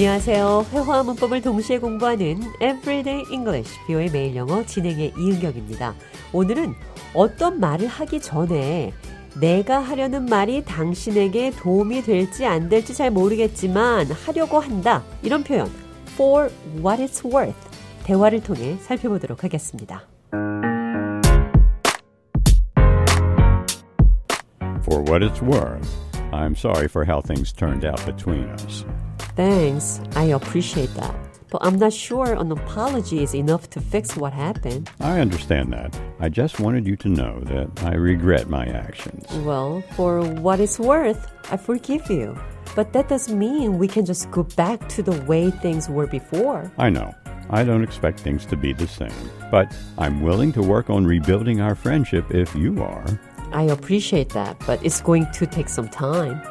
안녕하세요. 회화와 문법을 동시에 공부하는 Everyday English, 비오의 매일 영어 진행의 이은경입니다. 오늘은 어떤 말을 하기 전에 내가 하려는 말이 당신에게 도움이 될지 안 될지 잘 모르겠지만 하려고 한다. 이런 표현, for what it's worth. 대화를 통해 살펴보도록 하겠습니다. For what it's worth, I'm sorry for how things turned out between us. Thanks. I appreciate that. But I'm not sure an apology is enough to fix what happened. I understand that. I just wanted you to know that I regret my actions. Well, for what it's worth, I forgive you. But that doesn't mean we can just go back to the way things were before. I know. I don't expect things to be the same. But I'm willing to work on rebuilding our friendship if you are. I appreciate that, but it's going to take some time.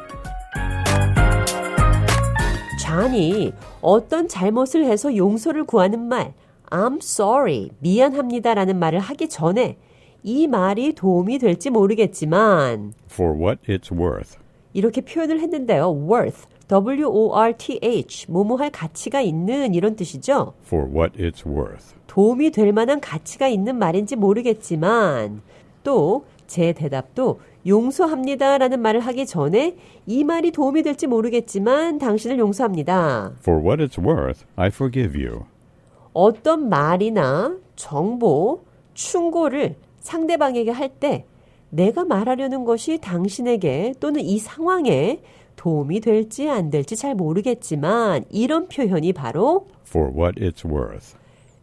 잔이 어떤 잘못을 해서 용서를 구하는 말, I'm sorry, 미안합니다라는 말을 하기 전에 이 말이 도움이 될지 모르겠지만 For what it's worth. 이렇게 표현을 했는데요. worth, W-O-R-T-H, 뭐뭐할 가치가 있는 이런 뜻이죠. For what it's worth. 도움이 될 만한 가치가 있는 말인지 모르겠지만 또 제 대답도 용서합니다 라는 말을 하기 전에 이 말이 도움이 될지 모르겠지만 당신을 용서합니다. For what it's worth, I forgive you. 어떤 말이나 정보, 충고를 상대방에게 할 때 내가 말하려는 것이 당신에게 또는 이 상황에 도움이 될지 안 될지 잘 모르겠지만 이런 표현이 바로 For what it's worth.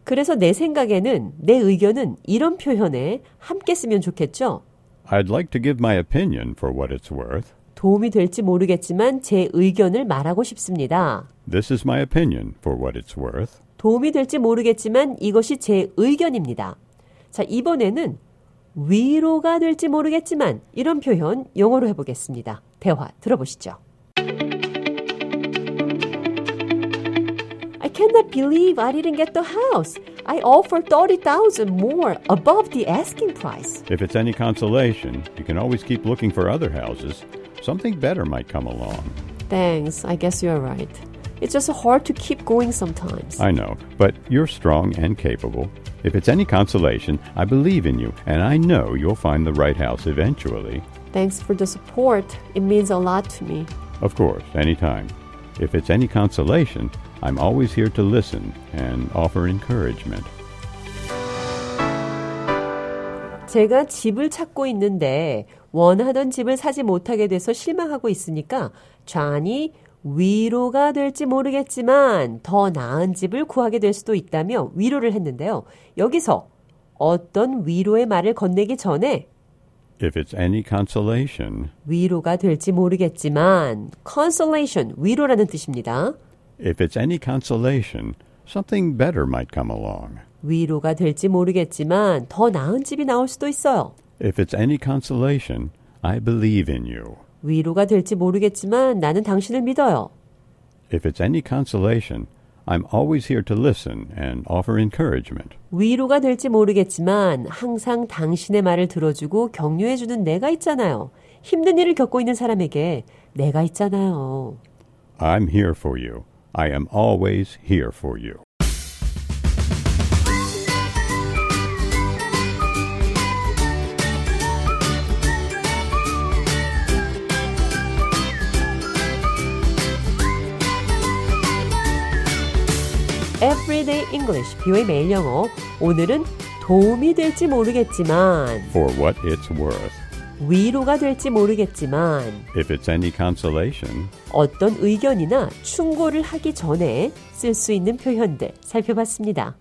그래서 내 생각에는 내 의견은 이런 표현에 함께 쓰면 좋겠죠. I'd like to give my opinion for what it's worth. 도움이 될지 모르겠지만 제 의견을 말하고 싶습니다. This is my opinion for what it's worth. 도움이 될지 모르겠지만 이것이 제 의견입니다. 자, 이번에는 위로가 될지 모르겠지만 이런 표현 영어로 해보겠습니다. 대화 들어보시죠. I cannot believe I didn't get the house. I offer 30,000 more above the asking price. If it's any consolation, you can always keep looking for other houses. Something better might come along. Thanks. I guess you're right. It's just hard to keep going sometimes. I know, but you're strong and capable. If it's any consolation, I believe in you, and I know you'll find the right house eventually. Thanks for the support. It means a lot to me. Of course, anytime. If it's any consolation, I'm always here to listen and offer encouragement. 제가 집을 찾고 있는데 원하던 집을 사지 못하게 돼서 실망하고 있으니까 좌니 위로가 될지 모르겠지만 더 나은 집을 구하게 될 수도 있다며 위로를 했는데요. 여기서 어떤 위로의 말을 건네기 전에 If it's any consolation, 위로가 될지 모르겠지만 consolation 위로라는 뜻입니다. if it's any consolation, something better might come along. 위로가 될지 모르겠지만 더 나은 집이 나올 수도 있어요. If it's any consolation, I believe in you. 위로가 될지 모르겠지만 나는 당신을 믿어요. If it's any consolation, I'm always here to listen and offer encouragement. 위로가 될지 모르겠지만 항상 당신의 말을 들어주고 격려해 주는 내가 있잖아요. 힘든 일을 겪고 있는 사람에게 내가 있잖아요. I'm here for you. I am always here for you. Everyday English, 비오의 매일 영어. 오늘은 도움이 될지 모르겠지만, For what it's worth. 위로가 될지 모르겠지만, If it's any consolation, 어떤 의견이나 충고를 하기 전에 쓸 수 있는 표현들 살펴봤습니다.